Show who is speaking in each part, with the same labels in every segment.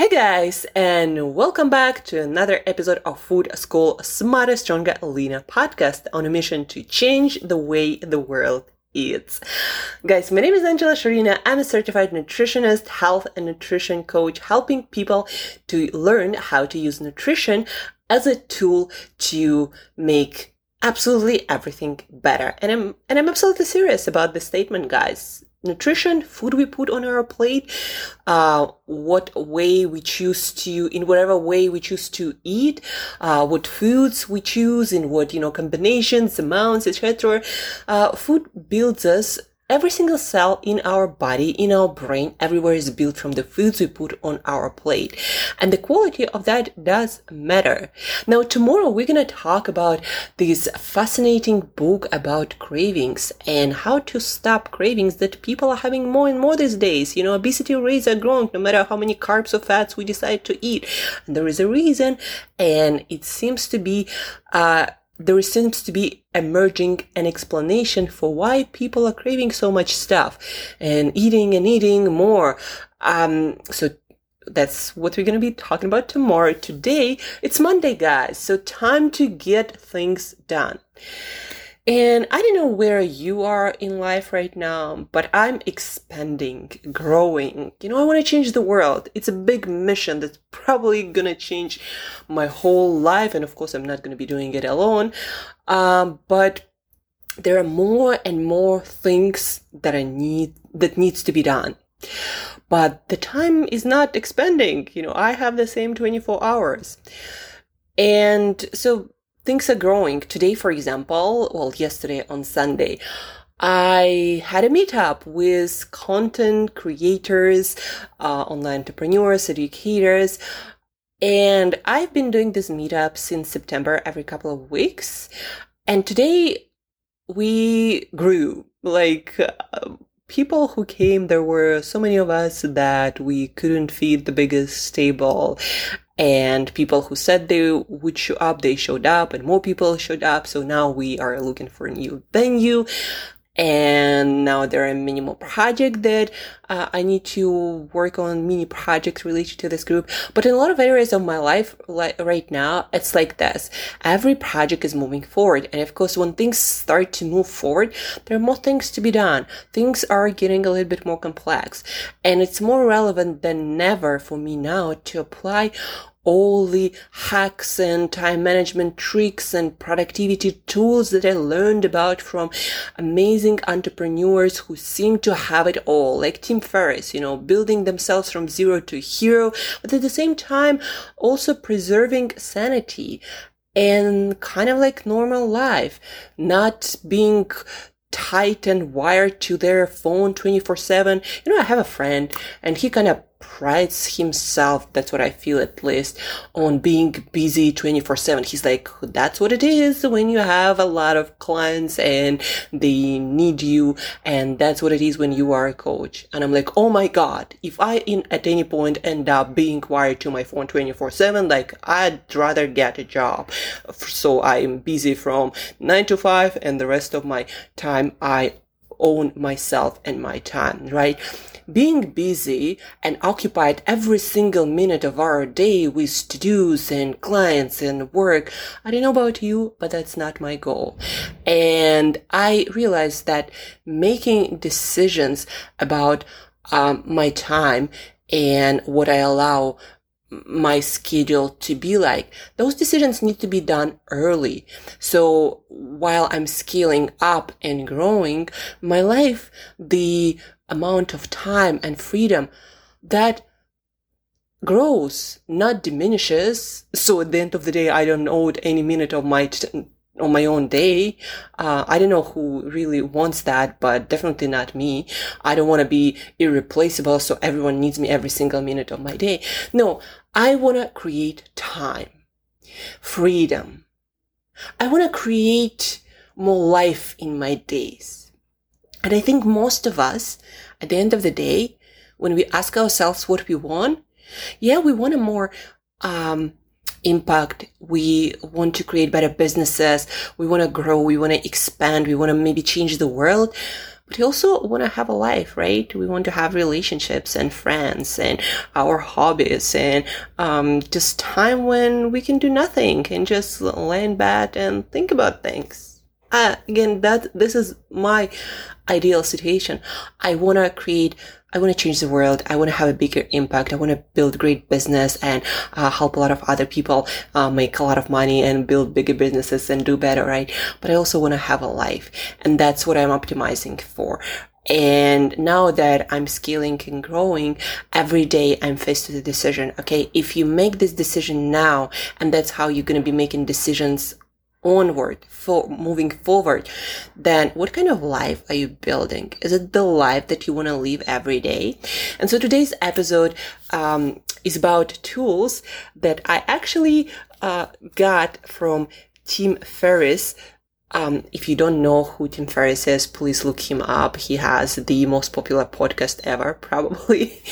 Speaker 1: Hey guys, and welcome back to another episode of Food School Smarter, Stronger, Leaner podcast on a mission to change the way the world eats. Guys, my name is Angela Sharina. I'm a certified nutritionist, health and nutrition coach, helping people to learn how to use nutrition as a tool to make absolutely everything better. And I'm and I'm absolutely serious about this statement, guys nutrition, food we put on our plate, uh, what way we choose to, in whatever way we choose to eat, uh, what foods we choose, in what, you know, combinations, amounts, etc. Uh, food builds us Every single cell in our body, in our brain, everywhere is built from the foods we put on our plate. And the quality of that does matter. Now, tomorrow we're going to talk about this fascinating book about cravings and how to stop cravings that people are having more and more these days. You know, obesity rates are growing no matter how many carbs or fats we decide to eat. And there is a reason. And it seems to be, uh, there seems to be emerging an explanation for why people are craving so much stuff and eating and eating more. Um, so that's what we're going to be talking about tomorrow. Today, it's Monday, guys. So time to get things done. And I don't know where you are in life right now, but I'm expanding, growing. You know, I want to change the world. It's a big mission that's probably going to change my whole life. And of course, I'm not going to be doing it alone. Um, but there are more and more things that I need, that needs to be done. But the time is not expanding. You know, I have the same 24 hours. And so things are growing. Today, for example, well, yesterday on Sunday, I had a meetup with content creators, uh, online entrepreneurs, educators, and I've been doing this meetup since September every couple of weeks. And today we grew like uh, people who came, there were so many of us that we couldn't feed the biggest table and people who said they would show up, they showed up and more people showed up. So now we are looking for a new venue. And now there are many more projects that uh, I need to work on, mini projects related to this group. But in a lot of areas of my life like right now, it's like this. Every project is moving forward. And of course, when things start to move forward, there are more things to be done. Things are getting a little bit more complex. And it's more relevant than ever for me now to apply all the hacks and time management tricks and productivity tools that I learned about from amazing entrepreneurs who seem to have it all, like Tim Ferriss, you know, building themselves from zero to hero, but at the same time also preserving sanity and kind of like normal life, not being tight and wired to their phone 24 7. You know, I have a friend and he kind of prides himself, that's what I feel at least, on being busy 24 7. He's like, that's what it is when you have a lot of clients and they need you. And that's what it is when you are a coach. And I'm like, oh my God, if I in, at any point end up being wired to my phone 24 7, like I'd rather get a job. So I'm busy from nine to five and the rest of my time I own myself and my time, right? being busy and occupied every single minute of our day with to-dos and clients and work. I don't know about you, but that's not my goal. And I realized that making decisions about um, my time and what I allow my schedule to be like. Those decisions need to be done early. So while I'm scaling up and growing my life, the amount of time and freedom that grows, not diminishes. So at the end of the day, I don't owe any minute of my t- on my own day. Uh, I don't know who really wants that, but definitely not me. I don't want to be irreplaceable, so everyone needs me every single minute of my day. No, I want to create time, freedom. I want to create more life in my days. And I think most of us, at the end of the day, when we ask ourselves what we want, yeah, we want a more, um, impact. We want to create better businesses. We want to grow. We want to expand. We want to maybe change the world. but we also want to have a life, right? We want to have relationships and friends and our hobbies and um, just time when we can do nothing and just lay in bed and think about things. Uh, again, that this is my ideal situation. I want to create I want to change the world. I want to have a bigger impact. I want to build great business and uh, help a lot of other people uh, make a lot of money and build bigger businesses and do better, right? But I also want to have a life. And that's what I'm optimizing for. And now that I'm scaling and growing, every day I'm faced with a decision. Okay. If you make this decision now, and that's how you're going to be making decisions onward for moving forward then what kind of life are you building? Is it the life that you want to live every day? And so today's episode um, is about tools that i actually uh, got from tim ferriss um, if you don't know who Tim Ferriss is, please look him up. He has the most popular podcast ever, probably.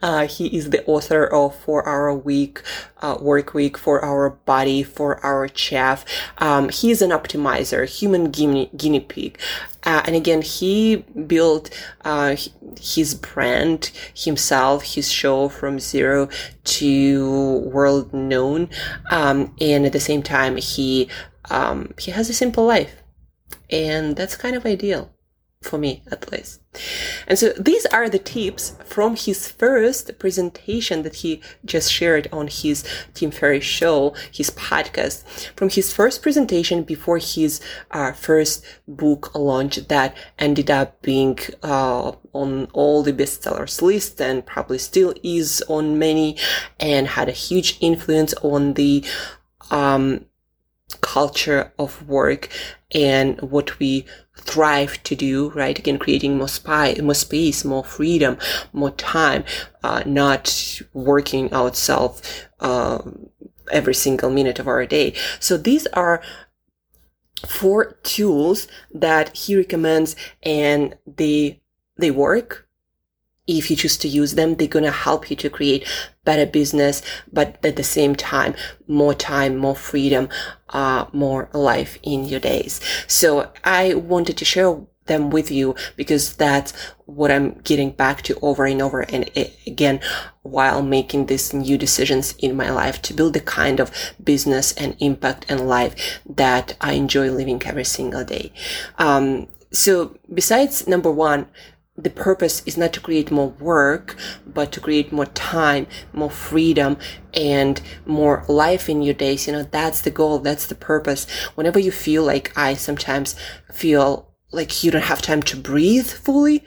Speaker 1: Uh, he is the author of Four Hour Week, uh, Work Week, Four Hour Body, Four Hour Chef. Um, he is an optimizer, human guinea, guinea pig. Uh, and again, he built uh, his brand himself, his show from zero to world known. Um, and at the same time, he um, he has a simple life. And that's kind of ideal for me, at least. And so these are the tips from his first presentation that he just shared on his Tim Ferriss show, his podcast, from his first presentation before his uh, first book launch that ended up being uh, on all the bestsellers list and probably still is on many and had a huge influence on the um, culture of work and what we thrive to do, right? Again, creating more, spy, more space, more freedom, more time, uh, not working ourselves uh, every single minute of our day. So these are four tools that he recommends and they they work if you choose to use them, they're going to help you to create better business, but at the same time, more time, more freedom, uh, more life in your days. So I wanted to share them with you because that's what I'm getting back to over and over and again while making these new decisions in my life to build the kind of business and impact and life that I enjoy living every single day. Um, so besides number one, the purpose is not to create more work, but to create more time, more freedom, and more life in your days. You know, that's the goal. That's the purpose. Whenever you feel like I sometimes feel like you don't have time to breathe fully,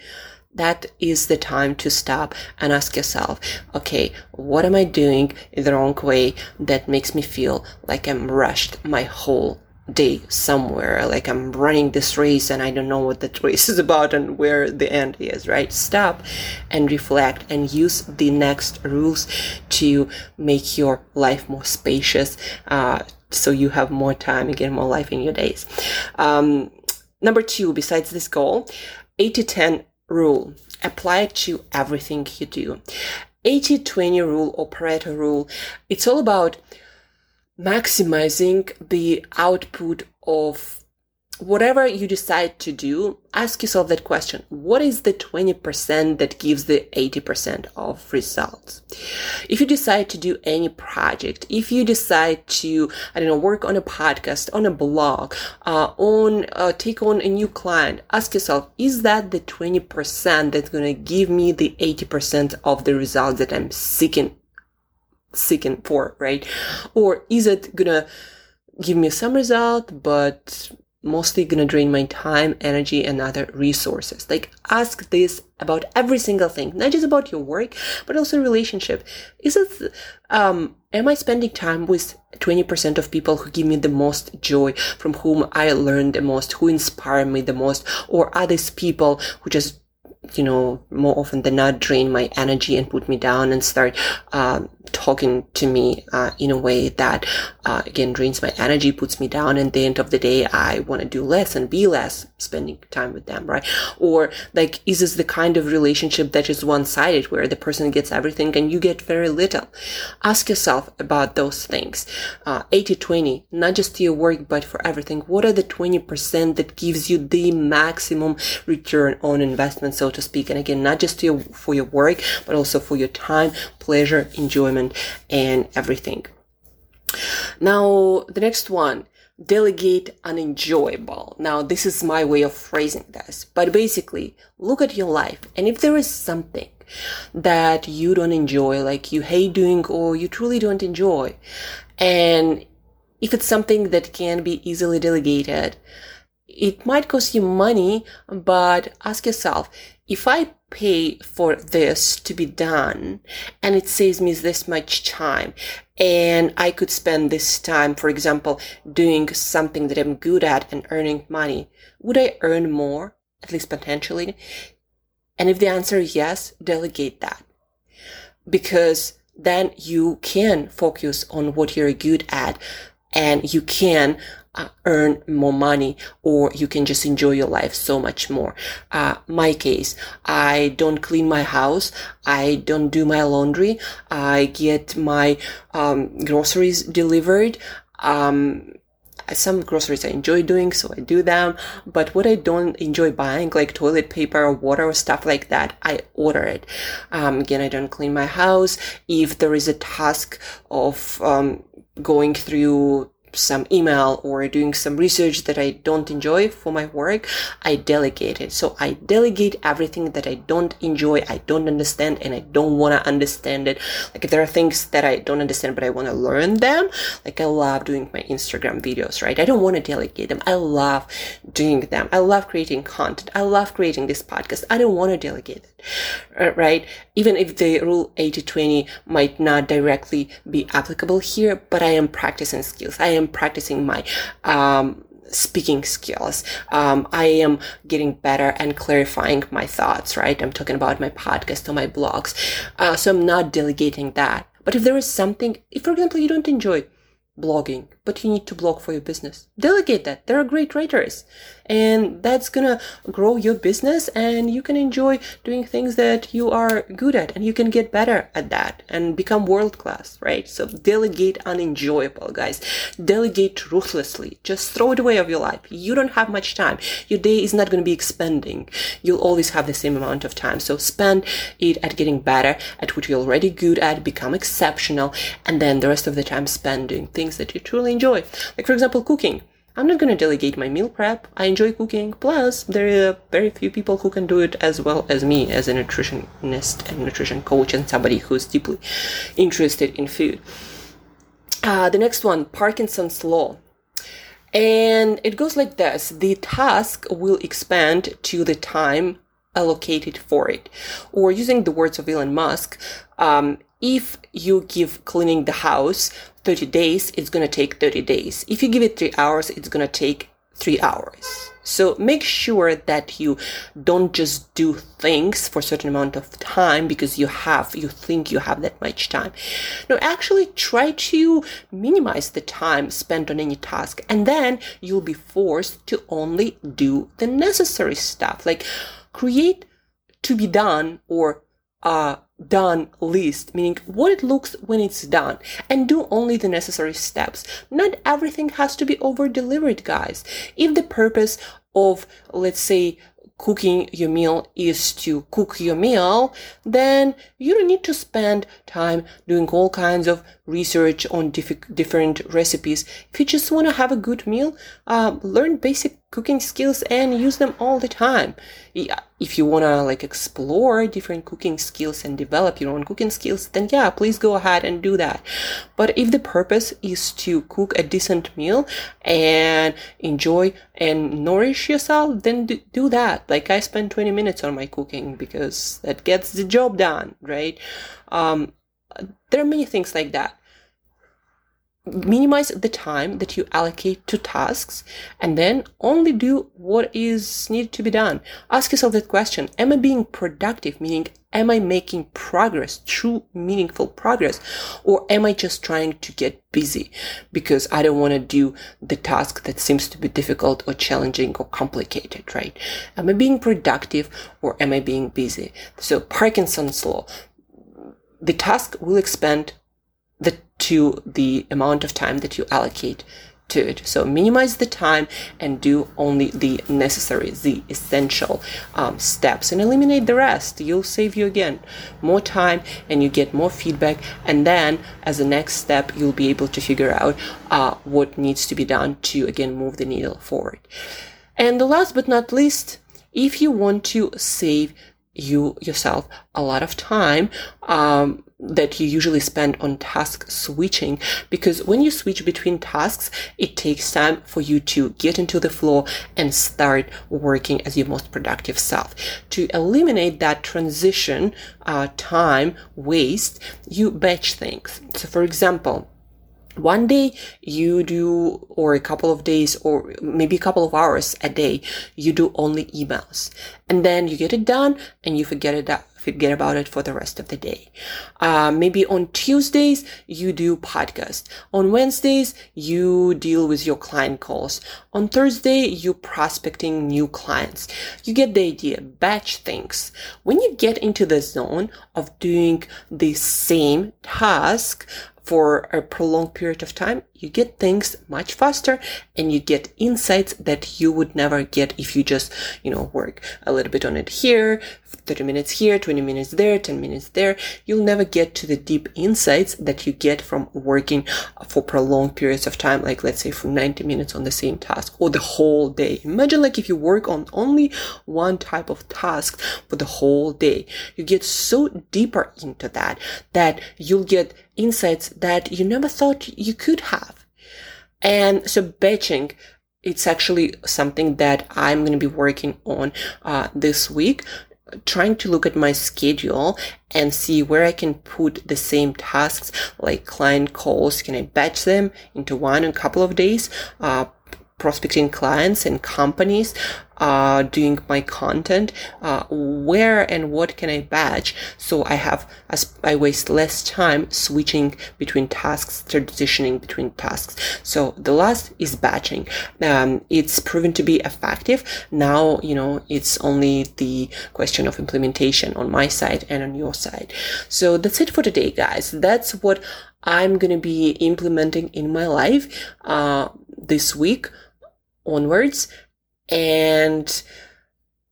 Speaker 1: that is the time to stop and ask yourself, okay, what am I doing in the wrong way that makes me feel like I'm rushed my whole day somewhere. Like i'm running this race and i don't know what that race is about and where the end is right? Stop and reflect and use the next rules to make your life more spacious uh, so you have more time and get more life in your days. Um, number two besides this goal 80 10 rule. Apply it to everything you do. 80 20 rule or pareto rule. It's all about maximizing the output of whatever you decide to do, ask yourself that question. What is the 20% that gives the 80% of results? If you decide to do any project, if you decide to, I don't know, work on a podcast, on a blog, uh, on, uh, take on a new client, ask yourself, is that the 20% that's going to give me the 80% of the results that I'm seeking seeking for, right? Or is it gonna give me some result, but mostly gonna drain my time, energy, and other resources? Like ask this about every single thing, not just about your work, but also relationship. Is it, um, am I spending time with 20% of people who give me the most joy, from whom I learn the most, who inspire me the most, or are these people who just you know, more often than not drain my energy and put me down and start um, talking to me uh, in a way that uh, again drains my energy puts me down and at the end of the day i want to do less and be less spending time with them right? Or like is this the kind of relationship that is one-sided where the person gets everything and you get very little? Ask yourself about those things. Uh, 80 20 not just to your work but for everything. What are the 20% that gives you the maximum return on investment so to speak? And again not just your, for your work but also for your time pleasure enjoyment and everything now the next one delegate unenjoyable. Now, this is my way of phrasing this, but basically, look at your life, and if there is something that you don't enjoy, like you hate doing or you truly don't enjoy, and if it's something that can be easily delegated, it might cost you money, but ask yourself, if I pay for this to be done and it saves me this much time and I could spend this time, for example, doing something that I'm good at and earning money, would I earn more, at least potentially? And if the answer is yes, delegate that. Because then you can focus on what you're good at and you can earn more money or you can just enjoy your life so much more. Uh, my case, I don't clean my house. I don't do my laundry. I get my um, groceries delivered. Um, some groceries I enjoy doing, so I do them. But what I don't enjoy buying, like toilet paper or water or stuff like that, I order it. Um, again, I don't clean my house. If there is a task of um, going through some email or doing some research that I don't enjoy for my work, I delegate it. So I delegate everything that I don't enjoy, I don't understand, and I don't want to understand it. Like if there are things that I don't understand, but I want to learn them, like I love doing my Instagram videos, right? I don't want to delegate them. I love doing them. I love creating content. I love creating this podcast. I don't want to delegate it, uh, right? Even if the rule 80 20 might not directly be applicable here, but I am practicing skills. I am practicing my um, speaking skills. Um, I am getting better and clarifying my thoughts, right? I'm talking about my podcast or my blogs. Uh, so I'm not delegating that. But if there is something, if for example, you don't enjoy blogging, but you need to blog for your business. Delegate that. There are great writers and that's gonna grow your business and you can enjoy doing things that you are good at and you can get better at that and become world class, right? So delegate unenjoyable, guys. Delegate ruthlessly. Just throw it away of your life. You don't have much time. Your day is not gonna be expending. You'll always have the same amount of time. So spend it at getting better at what you're already good at, become exceptional, and then the rest of the time spend doing things that you truly enjoy. Like, for example, cooking. I'm not to delegate my meal prep. I enjoy cooking. Plus, there are very few people who can do it as well as me as a nutritionist and nutrition coach and somebody who's deeply interested in food. Uh, the next one, Parkinson's Law. And it goes like this the task will expand to the time allocated for it. Or using the words of Elon Musk, um, if you give cleaning the house 30 days, it's going to take 30 days. If you give it three hours, it's going to take three hours. So make sure that you don't just do things for a certain amount of time because you have, you think you have that much time. No, actually try to minimize the time spent on any task and then you'll be forced to only do the necessary stuff. Like create to be done or uh, done list, meaning what it looks when it's done, and do only the necessary steps. Not everything has to be over delivered, guys. If the purpose of, let's say, cooking your meal is to cook your meal, then you don't need to spend time doing all kinds of research on diff- different recipes. If you just want to have a good meal, uh, learn basic cooking skills and use them all the time. If you want to like explore different cooking skills and develop your own cooking skills, then yeah, please go ahead and do that. But if the purpose is to cook a decent meal and enjoy and nourish yourself, then do that. Like I spend 20 minutes on my cooking because that gets the job done, right? Um, there are many things like that minimize the time that you allocate to tasks and then only do what is needed to be done. Ask yourself that question. Am I being productive? Meaning, am I making progress, true meaningful progress? Or am I just trying to get busy because I don't want to do the task that seems to be difficult or challenging or complicated, right? Am I being productive or am I being busy? So Parkinson's law, the task will expand the to the amount of time that you allocate to it. So minimize the time and do only the necessary, the essential um, steps and eliminate the rest. You'll save you again more time and you get more feedback. And then as a next step, you'll be able to figure out uh, what needs to be done to again move the needle forward. And the last but not least, if you want to save you yourself a lot of time, um, that you usually spend on task switching because when you switch between tasks, it takes time for you to get into the flow and start working as your most productive self. To eliminate that transition uh, time waste, you batch things. So, for example, one day you do or a couple of days or maybe a couple of hours a day you do only emails and then you get it done and you forget it forget about it for the rest of the day. Uh, maybe on tuesdays you do podcast. On wednesdays you deal with your client calls. On thursday you prospecting new clients. You get the idea. Batch things. When you get into the zone of doing the same task for a prolonged period of time, you get things much faster and you get insights that you would never get if you just, you know, work a little bit on it here, 30 minutes here, 20 minutes there, 10 minutes there. You'll never get to the deep insights that you get from working for prolonged periods of time, like let's say for 90 minutes on the same task or the whole day. Imagine like if you work on only one type of task for the whole day, you get so deeper into that that you'll get insights that you never thought you could have. And so batching, it's actually something that I'm going to be working on uh, this week, trying to look at my schedule and see where I can put the same tasks, like client calls. Can I batch them into one in a couple of days? Uh, prospecting clients and companies, uh, doing my content, uh, where and what can I batch so I have, I waste less time switching between tasks, transitioning between tasks. So the last is batching. Um, it's proven to be effective. Now, you know, it's only the question of implementation on my side and on your side. So that's it for today, guys. That's what I'm going to be implementing in my life, uh, this week onwards. And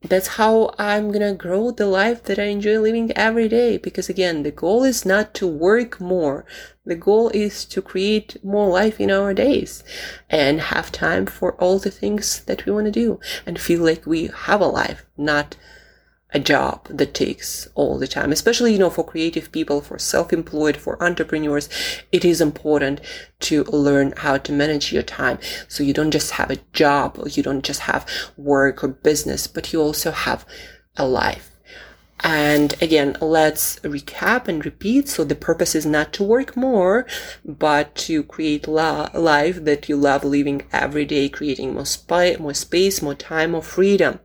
Speaker 1: that's how I'm gonna grow the life that I enjoy living every day. Because again, the goal is not to work more. The goal is to create more life in our days and have time for all the things that we want to do and feel like we have a life, not a job that takes all the time, especially, you know, for creative people, for self-employed, for entrepreneurs, it is important to learn how to manage your time. So you don't just have a job or you don't just have work or business, but you also have a life. And again, let's recap and repeat. So the purpose is not to work more, but to create la- life that you love living every day, creating more, more space, more time, more freedom.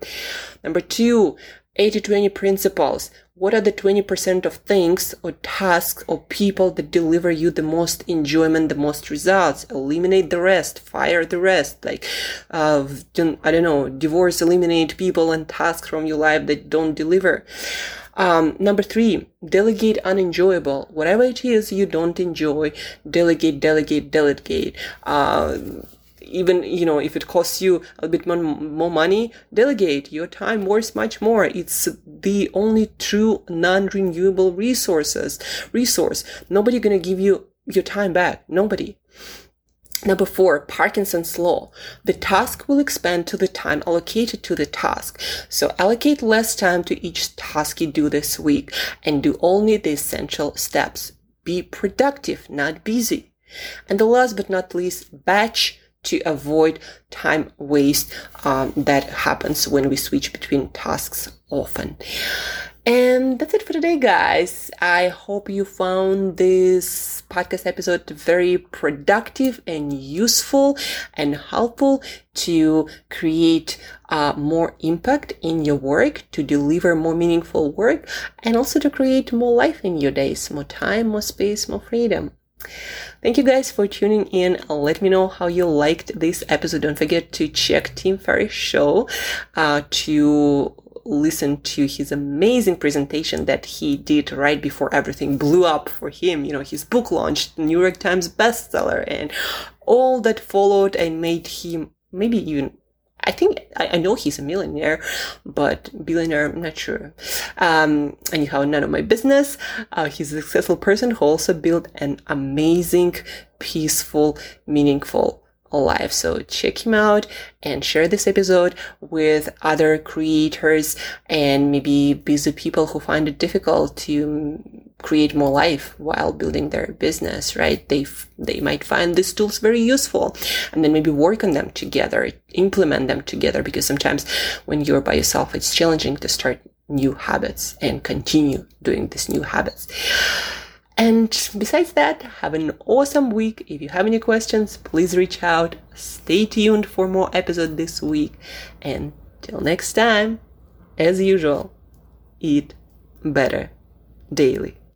Speaker 1: Number two, 80-20 principles. What are the 20% of things or tasks or people that deliver you the most enjoyment, the most results? Eliminate the rest, fire the rest. Like, uh, I don't know, divorce, eliminate people and tasks from your life that don't deliver. Um, number three, delegate unenjoyable. Whatever it is you don't enjoy, delegate, delegate, delegate. Uh, even you know if it costs you a bit more, money delegate your time worth much more it's the only true non-renewable resources resource nobody gonna give you your time back nobody Number four, Parkinson's law. The task will expand to the time allocated to the task. So allocate less time to each task you do this week and do only the essential steps. Be productive, not busy. And the last but not least, batch to avoid time waste um, that happens when we switch between tasks often. And that's it for today, guys. I hope you found this podcast episode very productive and useful and helpful to create uh, more impact in your work, to deliver more meaningful work, and also to create more life in your days, more time, more space, more freedom. Thank you guys for tuning in. Let me know how you liked this episode. Don't forget to check Tim Ferriss show uh, to listen to his amazing presentation that he did right before everything blew up for him. You know, his book launched, New York Times bestseller, and all that followed and made him maybe even I think I, I, know he's a millionaire, but billionaire, I'm not sure. Um, anyhow, none of my business. Uh, he's a successful person who also built an amazing, peaceful, meaningful life. So check him out and share this episode with other creators and maybe busy people who find it difficult to create more life while building their business, right? They, they might find these tools very useful and then maybe work on them together, implement them together because sometimes when you're by yourself, it's challenging to start new habits and continue doing these new habits. And besides that, have an awesome week. If you have any questions, please reach out. Stay tuned for more episodes this week. And till next time, as usual, eat better daily.